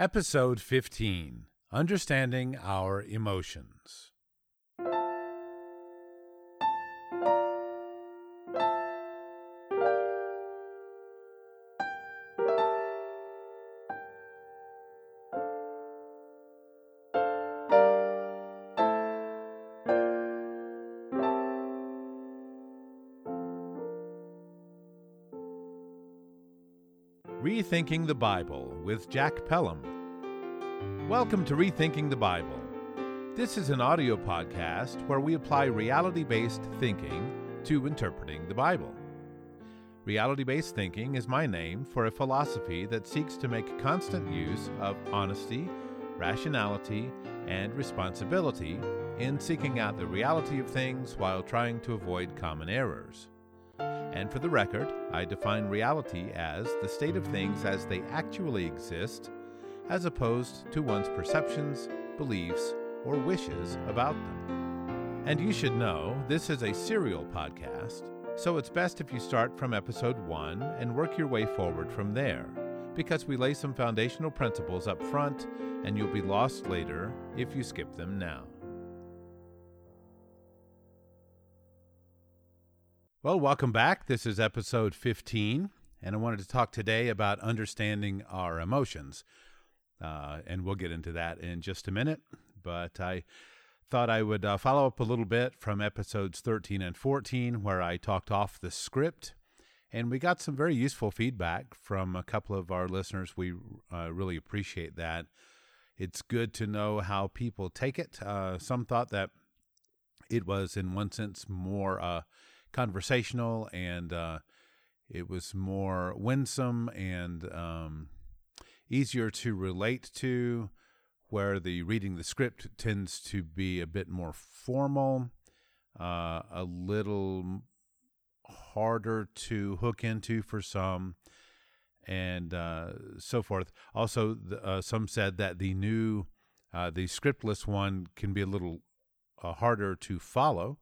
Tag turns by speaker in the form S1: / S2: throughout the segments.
S1: Episode 15 Understanding Our Emotions. Rethinking the Bible with Jack Pelham. Welcome to Rethinking the Bible. This is an audio podcast where we apply reality based thinking to interpreting the Bible. Reality based thinking is my name for a philosophy that seeks to make constant use of honesty, rationality, and responsibility in seeking out the reality of things while trying to avoid common errors. And for the record, I define reality as the state of things as they actually exist, as opposed to one's perceptions, beliefs, or wishes about them. And you should know this is a serial podcast, so it's best if you start from episode 1 and work your way forward from there, because we lay some foundational principles up front and you'll be lost later if you skip them now. Well, welcome back. This is episode 15, and I wanted to talk today about understanding our emotions. Uh, and we'll get into that in just a minute. But I thought I would uh, follow up a little bit from episodes 13 and 14, where I talked off the script. And we got some very useful feedback from a couple of our listeners. We uh, really appreciate that. It's good to know how people take it. Uh, some thought that it was, in one sense, more uh, conversational and uh, it was more winsome and um, easier to relate to, where the reading the script tends to be a bit more formal, uh, a little harder to hook into for some, and uh, so forth. Also, uh, some said that the new, uh, the scriptless one can be a little uh, harder to follow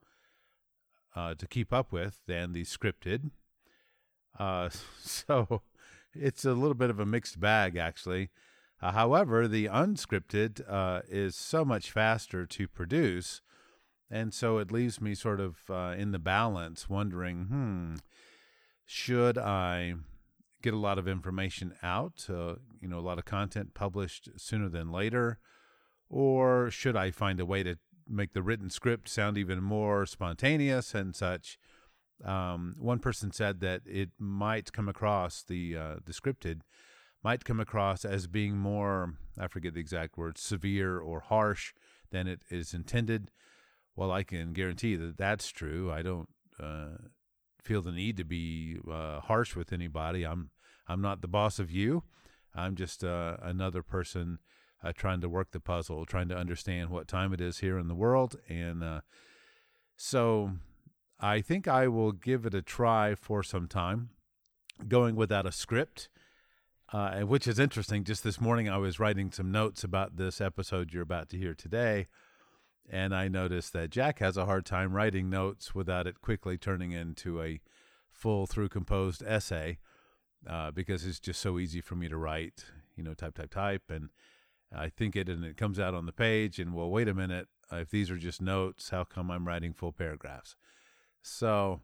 S1: uh, to keep up with than the scripted. Uh, so it's a little bit of a mixed bag, actually. Uh, however, the unscripted uh, is so much faster to produce. And so it leaves me sort of uh, in the balance, wondering, hmm, should I get a lot of information out, uh, you know, a lot of content published sooner than later? Or should I find a way to make the written script sound even more spontaneous and such. Um, one person said that it might come across the uh, the scripted might come across as being more I forget the exact word severe or harsh than it is intended. Well, I can guarantee that that's true. I don't uh, feel the need to be uh, harsh with anybody. I'm I'm not the boss of you. I'm just uh, another person uh, trying to work the puzzle, trying to understand what time it is here in the world. And uh, so I think I will give it a try for some time, going without a script. Uh, which is interesting. Just this morning, I was writing some notes about this episode you're about to hear today, and I noticed that Jack has a hard time writing notes without it quickly turning into a full through composed essay uh, because it's just so easy for me to write, you know, type, type, type. And I think it and it comes out on the page, and well, wait a minute, if these are just notes, how come I'm writing full paragraphs? So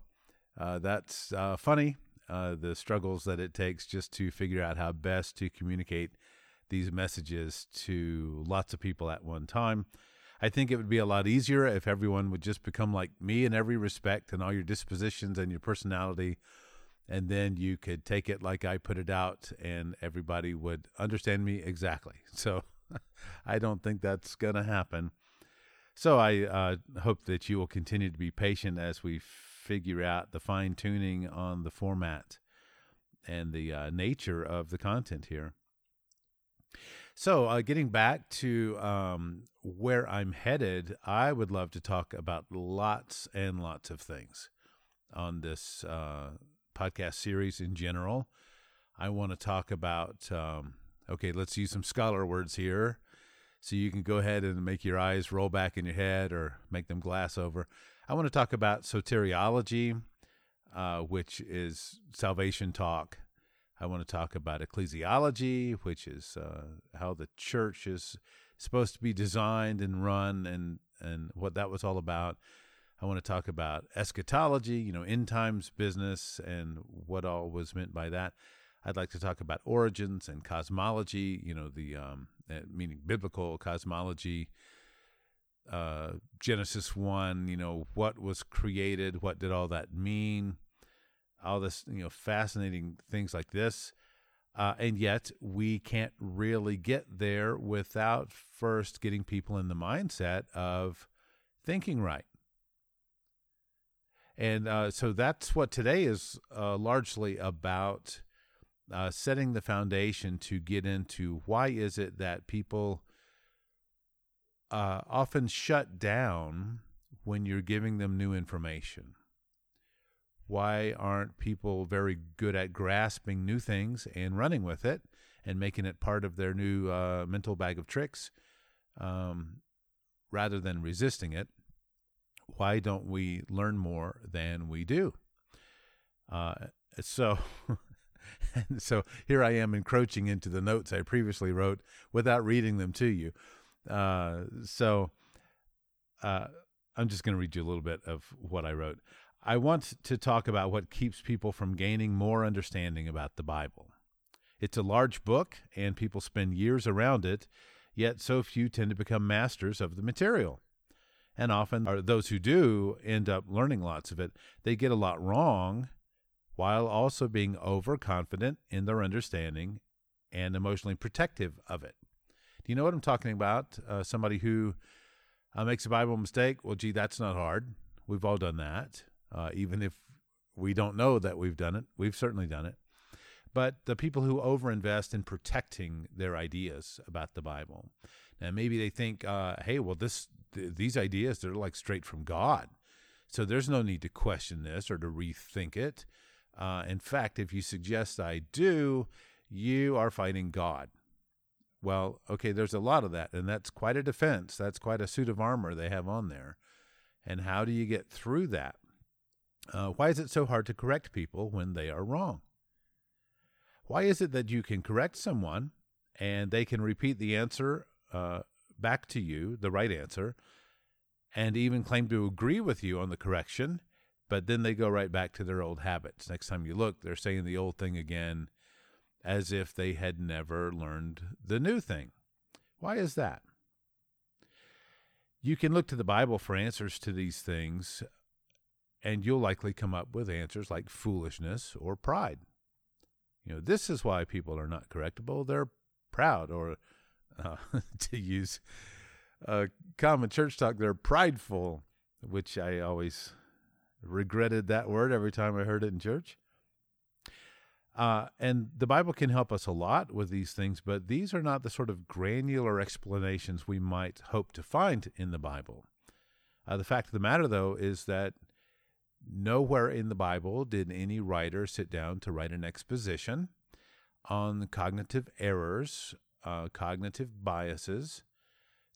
S1: uh, that's uh, funny, uh, the struggles that it takes just to figure out how best to communicate these messages to lots of people at one time. I think it would be a lot easier if everyone would just become like me in every respect and all your dispositions and your personality and then you could take it like I put it out, and everybody would understand me exactly. So I don't think that's going to happen. So I uh, hope that you will continue to be patient as we figure out the fine tuning on the format and the uh, nature of the content here. So, uh, getting back to um, where I'm headed, I would love to talk about lots and lots of things on this uh, podcast series in general. I want to talk about, um, okay, let's use some scholar words here. So you can go ahead and make your eyes roll back in your head or make them glass over. I want to talk about soteriology, uh, which is salvation talk. I want to talk about ecclesiology, which is uh, how the church is supposed to be designed and run, and and what that was all about. I want to talk about eschatology, you know, end times business, and what all was meant by that. I'd like to talk about origins and cosmology, you know, the um, uh, meaning biblical cosmology, uh, Genesis 1, you know, what was created, what did all that mean, all this, you know, fascinating things like this. Uh, and yet we can't really get there without first getting people in the mindset of thinking right. And uh, so that's what today is uh, largely about uh, setting the foundation to get into why is it that people uh, often shut down when you're giving them new information. Why aren't people very good at grasping new things and running with it and making it part of their new uh, mental bag of tricks um, rather than resisting it? Why don't we learn more than we do? Uh, so and so here I am encroaching into the notes I previously wrote without reading them to you. Uh, so uh, I'm just going to read you a little bit of what I wrote. I want to talk about what keeps people from gaining more understanding about the Bible. It's a large book, and people spend years around it, yet so few tend to become masters of the material. And often, those who do end up learning lots of it, they get a lot wrong while also being overconfident in their understanding and emotionally protective of it. Do you know what I'm talking about? Uh, somebody who uh, makes a Bible mistake. Well, gee, that's not hard. We've all done that. Uh, even if we don't know that we've done it, we've certainly done it. But the people who overinvest in protecting their ideas about the Bible, now maybe they think, uh, hey, well, this th- these ideas they're like straight from God, so there's no need to question this or to rethink it. Uh, in fact, if you suggest I do, you are fighting God. Well, okay, there's a lot of that, and that's quite a defense. That's quite a suit of armor they have on there. And how do you get through that? Uh, why is it so hard to correct people when they are wrong? Why is it that you can correct someone and they can repeat the answer uh, back to you, the right answer, and even claim to agree with you on the correction, but then they go right back to their old habits. Next time you look, they're saying the old thing again as if they had never learned the new thing. Why is that? You can look to the Bible for answers to these things, and you'll likely come up with answers like foolishness or pride. You know, this is why people are not correctable. They're proud, or uh, to use uh, common church talk, they're prideful, which I always regretted that word every time I heard it in church. Uh, and the Bible can help us a lot with these things, but these are not the sort of granular explanations we might hope to find in the Bible. Uh, the fact of the matter, though, is that nowhere in the Bible did any writer sit down to write an exposition on cognitive errors, uh, cognitive biases,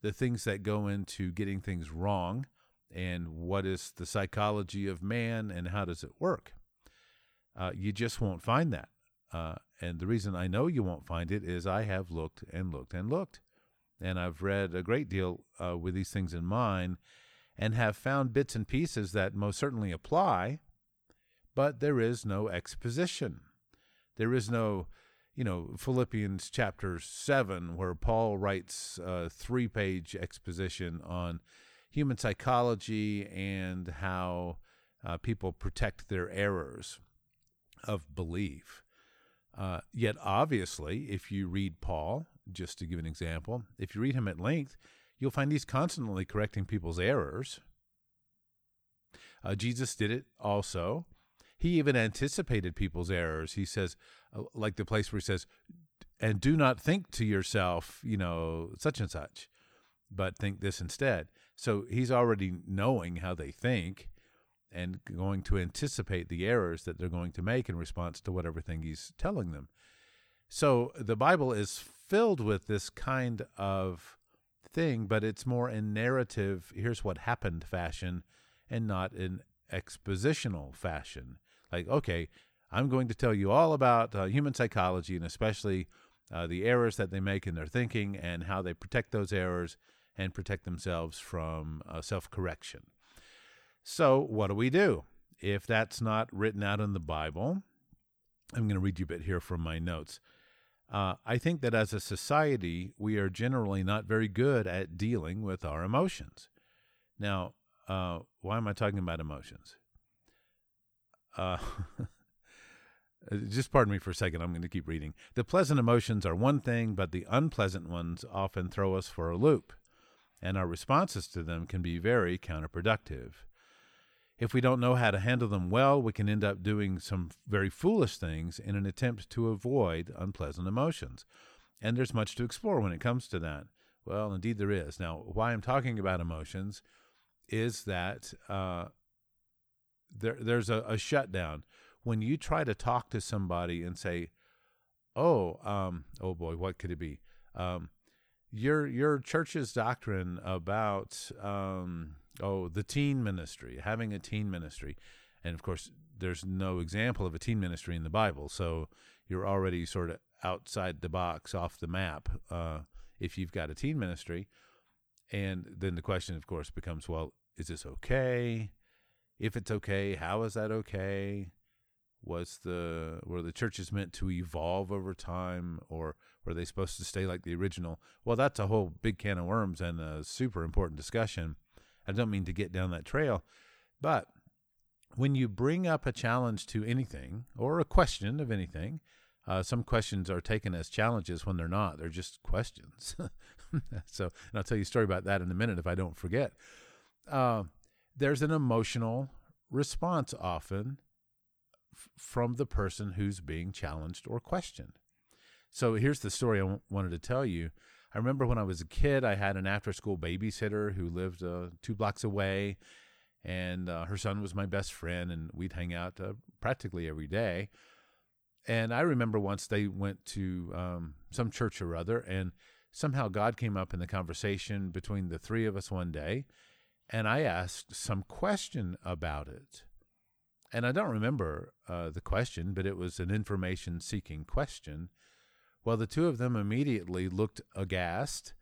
S1: the things that go into getting things wrong, and what is the psychology of man and how does it work. Uh, you just won't find that. Uh, and the reason I know you won't find it is I have looked and looked and looked. And I've read a great deal uh, with these things in mind and have found bits and pieces that most certainly apply, but there is no exposition. There is no, you know, Philippians chapter 7, where Paul writes a three page exposition on human psychology and how uh, people protect their errors of belief. Uh, yet, obviously, if you read Paul, just to give an example, if you read him at length, you'll find he's constantly correcting people's errors. Uh, Jesus did it also. He even anticipated people's errors. He says, uh, like the place where he says, and do not think to yourself, you know, such and such, but think this instead. So he's already knowing how they think and going to anticipate the errors that they're going to make in response to whatever thing he's telling them. So the Bible is filled with this kind of thing, but it's more in narrative, here's what happened fashion and not in expositional fashion. Like, okay, I'm going to tell you all about uh, human psychology and especially uh, the errors that they make in their thinking and how they protect those errors and protect themselves from uh, self correction. So, what do we do? If that's not written out in the Bible, I'm going to read you a bit here from my notes. Uh, I think that as a society, we are generally not very good at dealing with our emotions. Now, uh, why am I talking about emotions? Uh, just pardon me for a second. I'm going to keep reading. The pleasant emotions are one thing, but the unpleasant ones often throw us for a loop, and our responses to them can be very counterproductive. If we don't know how to handle them well, we can end up doing some very foolish things in an attempt to avoid unpleasant emotions. And there's much to explore when it comes to that. Well, indeed, there is. Now, why I'm talking about emotions is that uh, there, there's a, a, shutdown. When you try to talk to somebody and say, oh, um, oh boy, what could it be? Um, your your church's doctrine about um, oh the teen ministry, having a teen ministry, and of course there's no example of a teen ministry in the Bible, so you're already sort of outside the box, off the map, uh, if you've got a teen ministry. And then the question, of course, becomes, well, is this okay? If it's okay, how is that okay? Was the were the churches meant to evolve over time, or were they supposed to stay like the original? Well, that's a whole big can of worms and a super important discussion. I don't mean to get down that trail, but when you bring up a challenge to anything or a question of anything, uh, some questions are taken as challenges when they're not. They're just questions. so, and I'll tell you a story about that in a minute if I don't forget. Uh, there's an emotional response often f- from the person who's being challenged or questioned. So here's the story I w- wanted to tell you. I remember when I was a kid, I had an after school babysitter who lived uh, two blocks away, and uh, her son was my best friend, and we'd hang out uh, practically every day. And I remember once they went to um, some church or other, and somehow God came up in the conversation between the three of us one day, and I asked some question about it. And I don't remember uh, the question, but it was an information seeking question. Well, the two of them immediately looked aghast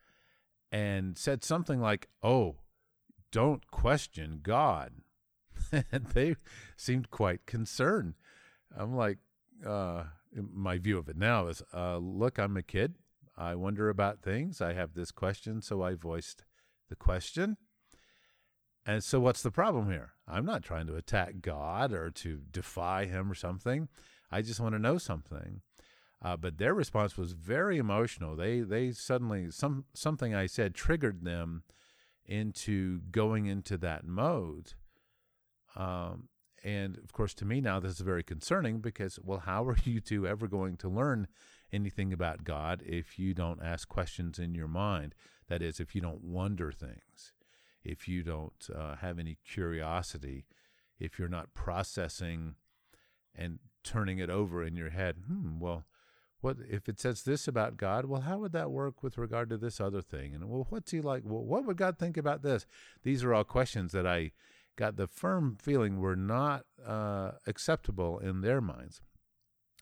S1: and said something like, Oh, don't question God. and they seemed quite concerned. I'm like, uh, my view of it now is uh, look, I'm a kid. I wonder about things. I have this question, so I voiced the question. And so, what's the problem here? I'm not trying to attack God or to defy Him or something. I just want to know something. Uh, but their response was very emotional. They they suddenly some something I said triggered them into going into that mode. Um, and of course, to me now, this is very concerning because, well, how are you two ever going to learn anything about God if you don't ask questions in your mind? That is, if you don't wonder things if you don't uh, have any curiosity, if you're not processing and turning it over in your head, hmm, well, what if it says this about God? Well, how would that work with regard to this other thing? And well, what's he like? Well, what would God think about this? These are all questions that I got the firm feeling were not uh, acceptable in their minds.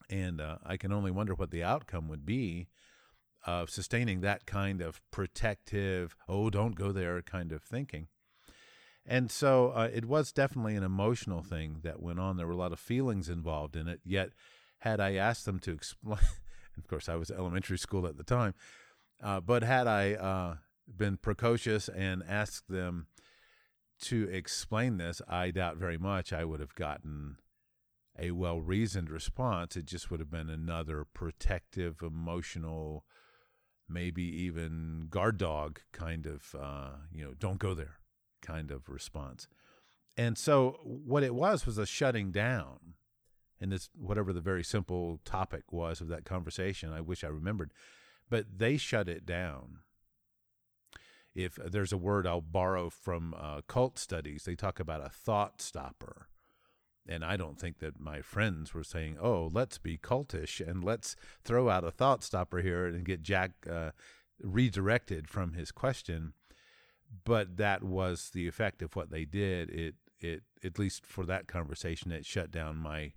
S1: And uh, I can only wonder what the outcome would be of sustaining that kind of protective, oh, don't go there kind of thinking. And so uh, it was definitely an emotional thing that went on. There were a lot of feelings involved in it. Yet, had I asked them to explain, of course, I was elementary school at the time, uh, but had I uh, been precocious and asked them to explain this, I doubt very much I would have gotten a well reasoned response. It just would have been another protective, emotional maybe even guard dog kind of, uh, you know, don't go there kind of response. And so what it was was a shutting down. And this, whatever the very simple topic was of that conversation, I wish I remembered, but they shut it down. If there's a word I'll borrow from uh, cult studies, they talk about a thought stopper and I don't think that my friends were saying, "Oh, let's be cultish and let's throw out a thought stopper here and get Jack uh, redirected from his question." But that was the effect of what they did. It it at least for that conversation, it shut down my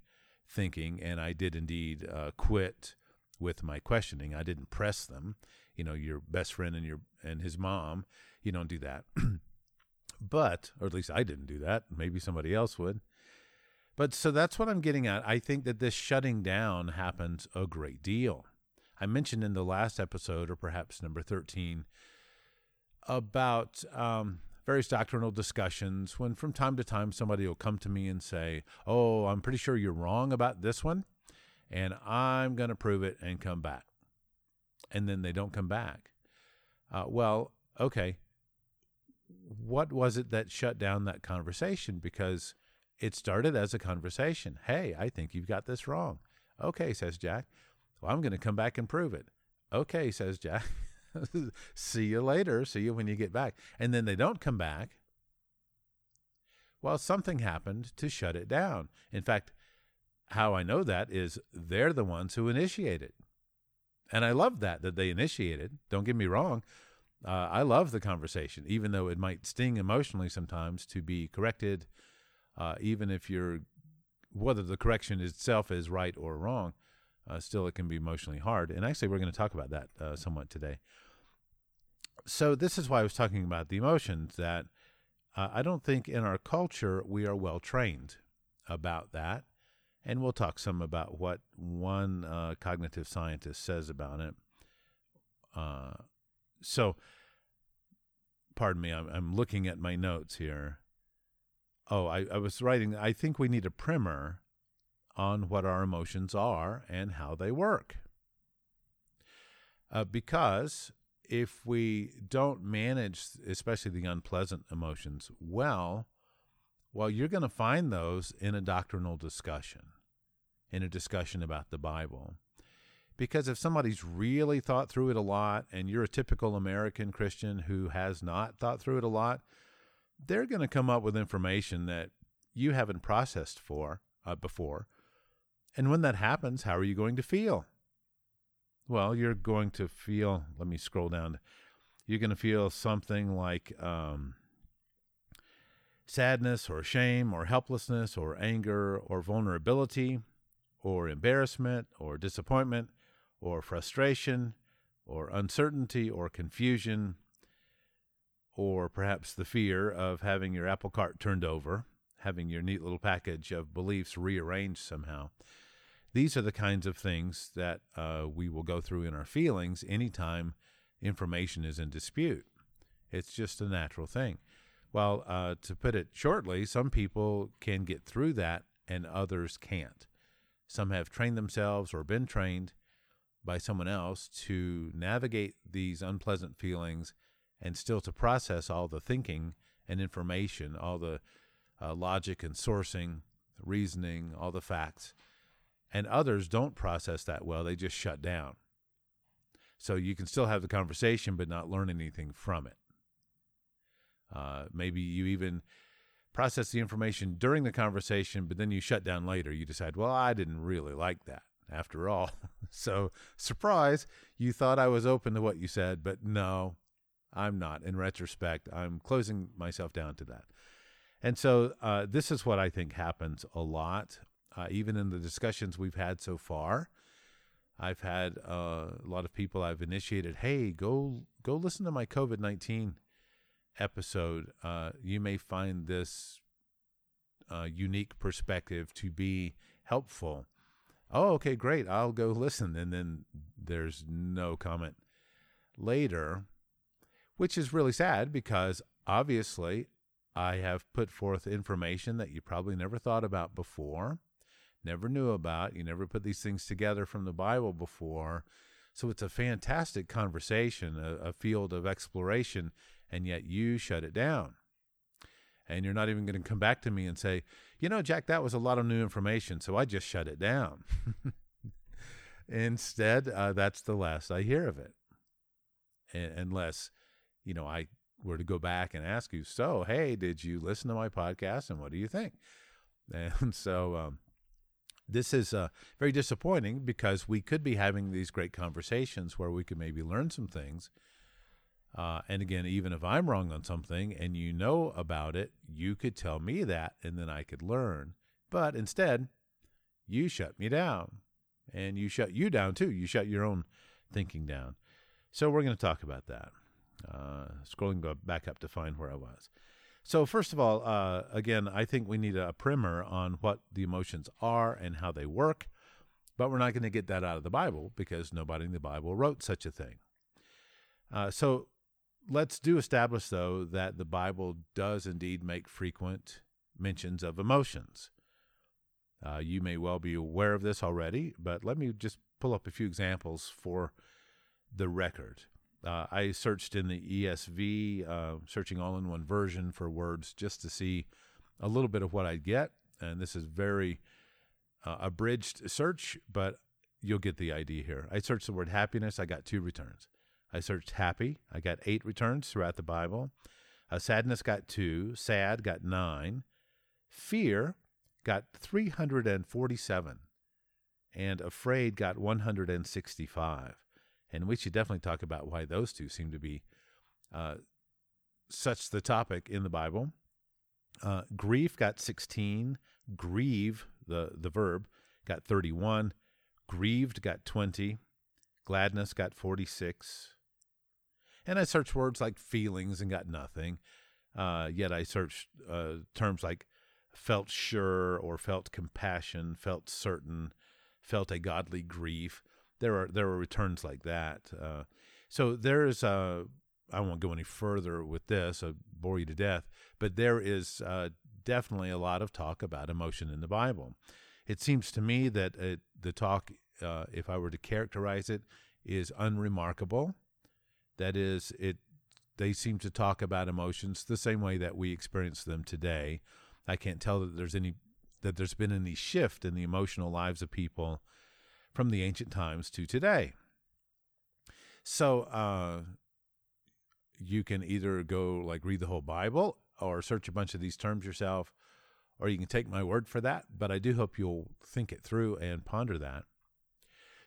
S1: thinking, and I did indeed uh, quit with my questioning. I didn't press them. You know, your best friend and your and his mom. You don't do that. but, or at least I didn't do that. Maybe somebody else would. But so that's what I'm getting at. I think that this shutting down happens a great deal. I mentioned in the last episode, or perhaps number 13, about um, various doctrinal discussions when from time to time somebody will come to me and say, Oh, I'm pretty sure you're wrong about this one, and I'm going to prove it and come back. And then they don't come back. Uh, well, okay. What was it that shut down that conversation? Because it started as a conversation. Hey, I think you've got this wrong. Okay, says Jack. Well, I'm going to come back and prove it. Okay, says Jack. See you later. See you when you get back. And then they don't come back. Well, something happened to shut it down. In fact, how I know that is they're the ones who initiated. And I love that, that they initiated. Don't get me wrong. Uh, I love the conversation, even though it might sting emotionally sometimes to be corrected, uh, even if you're, whether the correction itself is right or wrong, uh, still it can be emotionally hard. And actually, we're going to talk about that uh, somewhat today. So, this is why I was talking about the emotions that uh, I don't think in our culture we are well trained about that. And we'll talk some about what one uh, cognitive scientist says about it. Uh, so, pardon me, I'm, I'm, looking at my notes here. Oh, I, I was writing, I think we need a primer on what our emotions are and how they work. Uh, because if we don't manage, especially the unpleasant emotions, well, well, you're going to find those in a doctrinal discussion, in a discussion about the Bible. Because if somebody's really thought through it a lot, and you're a typical American Christian who has not thought through it a lot, they're going to come up with information that you haven't processed for uh, before, and when that happens, how are you going to feel? Well, you're going to feel, let me scroll down. You're going to feel something like um, sadness or shame or helplessness or anger or vulnerability or embarrassment or disappointment or frustration or uncertainty or confusion or perhaps the fear of having your apple cart turned over, having your neat little package of beliefs rearranged somehow. These are the kinds of things that uh, we will go through in our feelings anytime information is in dispute. It's just a natural thing. Well, uh, to put it shortly, some people can get through that and others can't. Some have trained themselves or been trained by someone else to navigate these unpleasant feelings and still to process all the thinking and information, all the uh, logic and sourcing, reasoning, all the facts. And others don't process that well they just shut down. So you can still have the conversation but not learn anything from it. Uh, maybe you even process the information during the conversation but then you shut down later. You decide well i didn't really like that after all. So surprise you thought i was open to what you said but no i'm not in retrospect i'm closing myself down to that and so uh, this is what i think happens a lot uh, even in the discussions we've had so far. I've had uh, a lot of people I've initiated. Hey, go go listen to my COVID nineteen episode. Uh, you may find this uh, unique perspective to be helpful. Oh, okay, great. I'll go listen. And then there's no comment later, which is really sad because obviously I have put forth information that you probably never thought about before never knew about. You never put these things together from the Bible before. So it's a fantastic conversation, a, a field of exploration, and yet you shut it down. And you're not even going to come back to me and say, you know, Jack, that was a lot of new information, so I just shut it down. Instead, uh, that's the last I hear of it. unless, you know, I were to go back and ask you, so, hey, did you listen to my podcast and what do you think? And so, um, this is uh, very disappointing because we could be having these great conversations where we could maybe learn some things. Uh, and again, even if I'm wrong on something and you know about it, you could tell me that and then I could learn. But instead, you shut me down. And you shut you down too. You shut your own thinking down. So we're going to talk about that. Uh, scrolling back up to find where I was. So, first of all, uh, again, I think we need a primer on what the emotions are and how they work, but we're not going to get that out of the Bible because nobody in the Bible wrote such a thing. Uh, so, let's do establish, though, that the Bible does indeed make frequent mentions of emotions. Uh, you may well be aware of this already, but let me just pull up a few examples for the record. Uh, I searched in the ESV, uh, searching all in one version for words just to see a little bit of what I'd get. And this is very uh, abridged search, but you'll get the idea here. I searched the word happiness, I got two returns. I searched happy, I got eight returns throughout the Bible. Uh, sadness got two, sad got nine, fear got 347, and afraid got 165 and we should definitely talk about why those two seem to be uh, such the topic in the Bible. Uh, grief got 16. Grieve, the, the verb, got 31. Grieved got 20. Gladness got 46. And I searched words like feelings and got nothing. Uh, yet I searched uh, terms like felt sure or felt compassion, felt certain, felt a godly grief there are there are returns like that. Uh, so there is uh, I won't go any further with this. I bore you to death, but there is uh, definitely a lot of talk about emotion in the Bible. It seems to me that it, the talk, uh, if I were to characterize it, is unremarkable. That is, it they seem to talk about emotions the same way that we experience them today. I can't tell that there's any that there's been any shift in the emotional lives of people from the ancient times to today. So uh, you can either go like read the whole Bible or search a bunch of these terms yourself, or you can take my word for that. But I do hope you'll think it through and ponder that.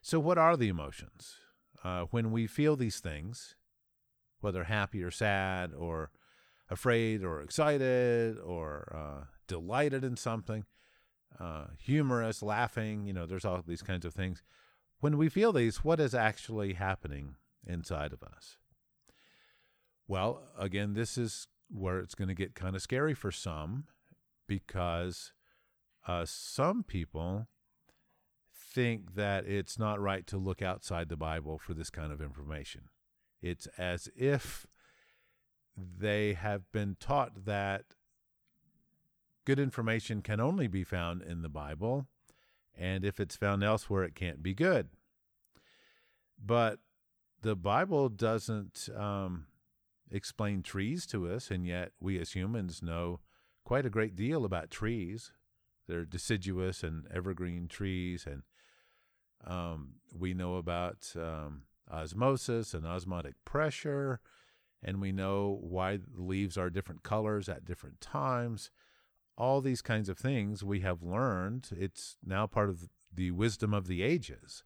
S1: So, what are the emotions? Uh, when we feel these things, whether happy or sad, or afraid or excited, or uh, delighted in something, uh, humorous, laughing, you know, there's all these kinds of things. When we feel these, what is actually happening inside of us? Well, again, this is where it's going to get kind of scary for some because uh, some people think that it's not right to look outside the Bible for this kind of information. It's as if they have been taught that good information can only be found in the Bible, and if it's found elsewhere, it can't be good. But the Bible doesn't um, explain trees to us, and yet we as humans know quite a great deal about trees. They're deciduous and evergreen trees, and um, we know about um, osmosis and osmotic pressure, and we know why leaves are different colors at different times all these kinds of things we have learned. It's now part of the wisdom of the ages.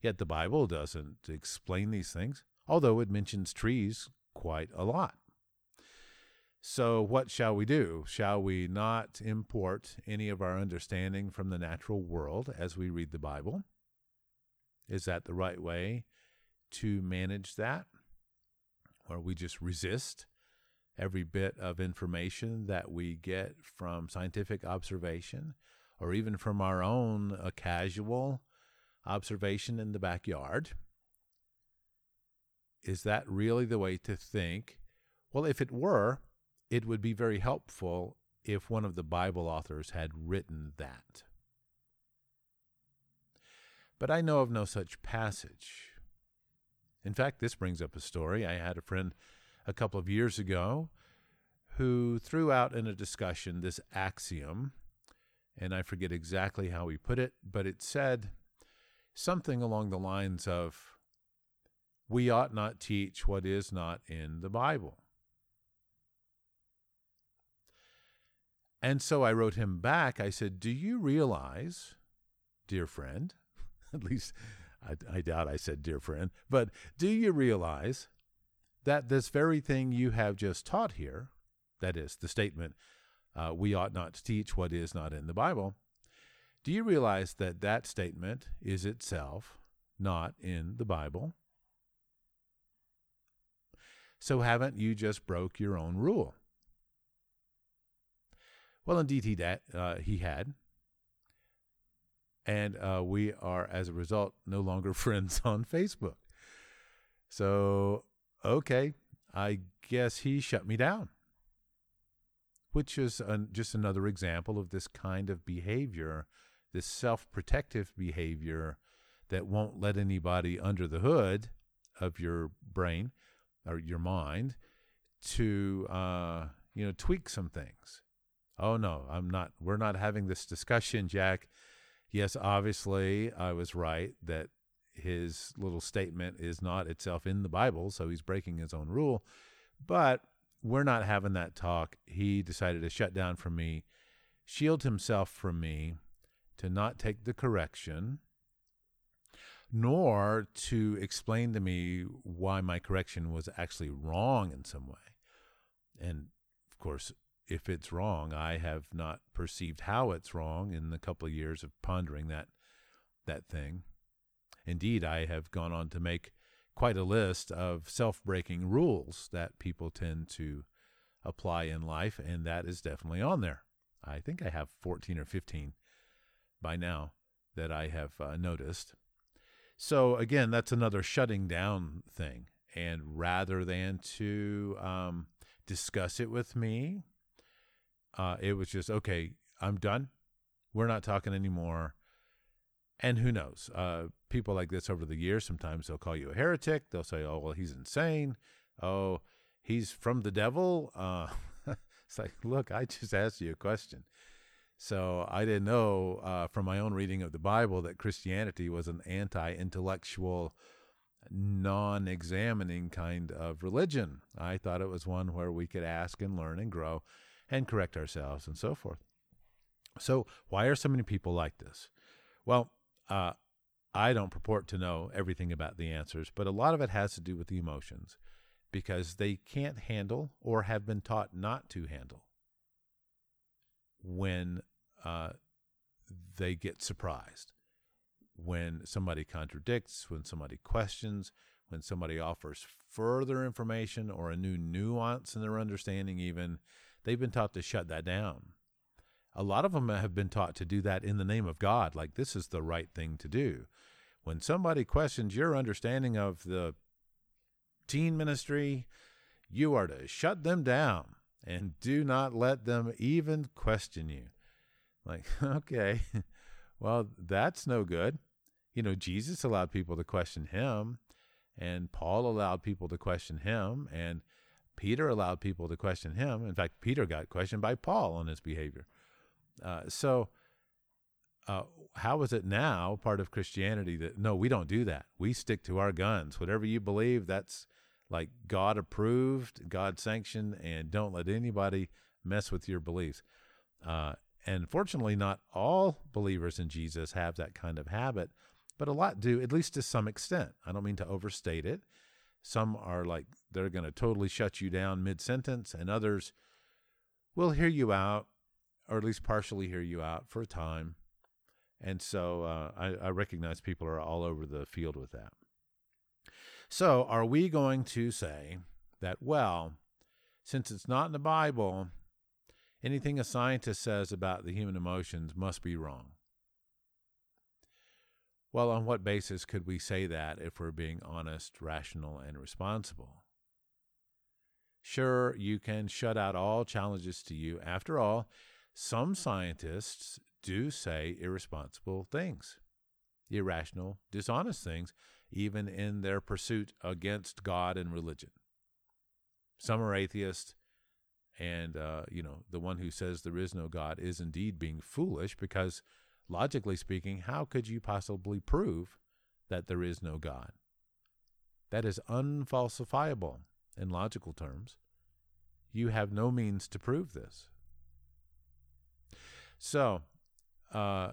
S1: Yet the Bible doesn't explain these things, although it mentions trees quite a lot. So, what shall we do? Shall we not import any of our understanding from the natural world as we read the Bible? Is that the right way to manage that? Or we just resist every bit of information that we get from scientific observation or even from our own uh, casual observation in the backyard. Is that really the way to think? Well, if it were, it would be very helpful if one of the Bible authors had written that. But I know of no such passage. In fact, this brings up a story. I had a friend a couple of years ago who threw out in a discussion this axiom, and I forget exactly how he put it, but it said something along the lines of, We ought not teach what is not in the Bible. And so I wrote him back. I said, Do you realize, dear friend, at least I, I, doubt I said dear friend, but do you realize that this very thing you have just taught here, that is, the statement, uh, we ought not to teach what is not in the Bible, Do you realize that that statement is itself not in the Bible? So haven't you just broke your own rule? Well, indeed, he, da- uh, he had. And uh, we are, as a result, no longer friends on Facebook. So, okay, I guess he shut me down, which is an, just another example of this kind of behavior, this self protective behavior that won't let anybody under the hood of your brain or your mind to uh, you know tweak some things. Oh no, I'm not. We're not having this discussion, Jack. Yes, obviously I was right that his little statement is not itself in the Bible, so he's breaking his own rule. But we're not having that talk. He decided to shut down from me, shield himself from me, to not take the correction nor to explain to me why my correction was actually wrong in some way. And of course, if it's wrong, I have not perceived how it's wrong in the couple of years of pondering that that thing. Indeed, I have gone on to make quite a list of self-breaking rules that people tend to apply in life, and that is definitely on there. I think I have 14 or 15 by now that I have uh, noticed. So again, that's another shutting down thing. And rather than to um, discuss it with me, uh, it was just okay. I'm done. We're not talking anymore. And who knows? Uh, people like this over the years, sometimes they'll call you a heretic. They'll say, "Oh, well, he's insane. Oh, he's from the devil." Uh, it's like, look, I just asked you a question. So I didn't know uh, from my own reading of the Bible that Christianity was an anti intellectual, non examining kind of religion. I thought it was one where we could ask and learn and grow and correct ourselves and so forth. So, why are so many people like this? Well, uh, I don't purport to know everything about the answers, but a lot of it has to do with the emotions because they can't handle or have been taught not to handle when uh, they get surprised when somebody contradicts, when somebody questions, when somebody offers further information or a new nuance in their understanding, even, they've been taught to shut that down. A lot of them have been taught to do that in the name of God, like this is the right thing to do. When somebody questions your understanding of the teen ministry, you are to shut them down and do not let them even question you. Like, okay, well, that's no good. You know, Jesus allowed people to question him, and Paul allowed people to question him, and Peter allowed people to question him. In fact, Peter got questioned by Paul on his behavior. Uh, so, uh, how is it now part of Christianity that no, we don't do that? We stick to our guns. Whatever you believe, that's like God approved, God sanctioned, and don't let anybody mess with your beliefs. Uh, and fortunately, not all believers in Jesus have that kind of habit, but a lot do, at least to some extent. I don't mean to overstate it. Some are like they're going to totally shut you down mid sentence, and others will hear you out, or at least partially hear you out for a time. And so uh, I, I recognize people are all over the field with that. So, are we going to say that, well, since it's not in the Bible, anything a scientist says about the human emotions must be wrong? Well, on what basis could we say that if we're being honest, rational, and responsible? Sure, you can shut out all challenges to you. After all, some scientists do say irresponsible things, irrational, dishonest things even in their pursuit against God and religion. Some are atheists, and uh, you know the one who says there is no God is indeed being foolish because, logically speaking, how could you possibly prove that there is no God? That is unfalsifiable in logical terms. You have no means to prove this. So, uh,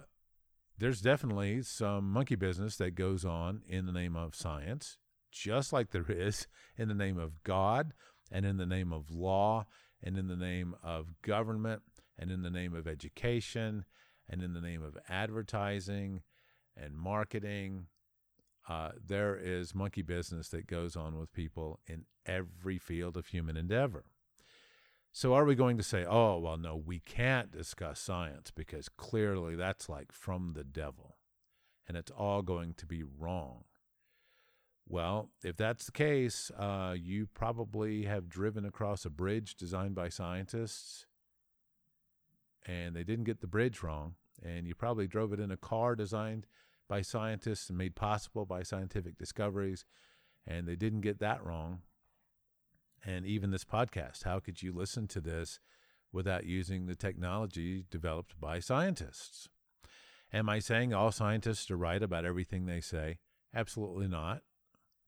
S1: there's definitely some monkey business that goes on in the name of science, just like there is in the name of God and in the name of law and in the name of government and in the name of education and in the name of advertising and marketing. Uh, there is monkey business that goes on with people in every field of human endeavor. So, are we going to say, oh, well, no, we can't discuss science because clearly that's like from the devil and it's all going to be wrong? Well, if that's the case, uh, you probably have driven across a bridge designed by scientists and they didn't get the bridge wrong. And you probably drove it in a car designed by scientists and made possible by scientific discoveries, and they didn't get that wrong. And even this podcast, how could you listen to this without using the technology developed by scientists? Am I saying all scientists are right about everything they say? Absolutely not.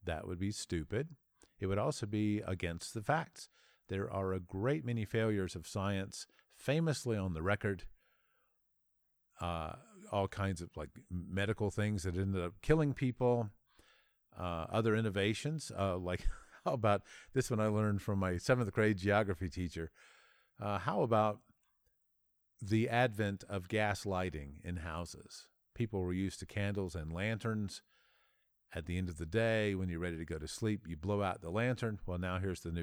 S1: That would be stupid. It would also be against the facts. There are a great many failures of science famously on the record. Uh, all kinds of like medical things that ended up killing people, uh, other innovations, uh, like how about this one I learned from my seventh grade geography teacher? Uh, how about the advent of gas lighting in houses? People were used to candles and lanterns. At the end of the day, when you're ready to go to sleep, you blow out the lantern. Well, now here's the new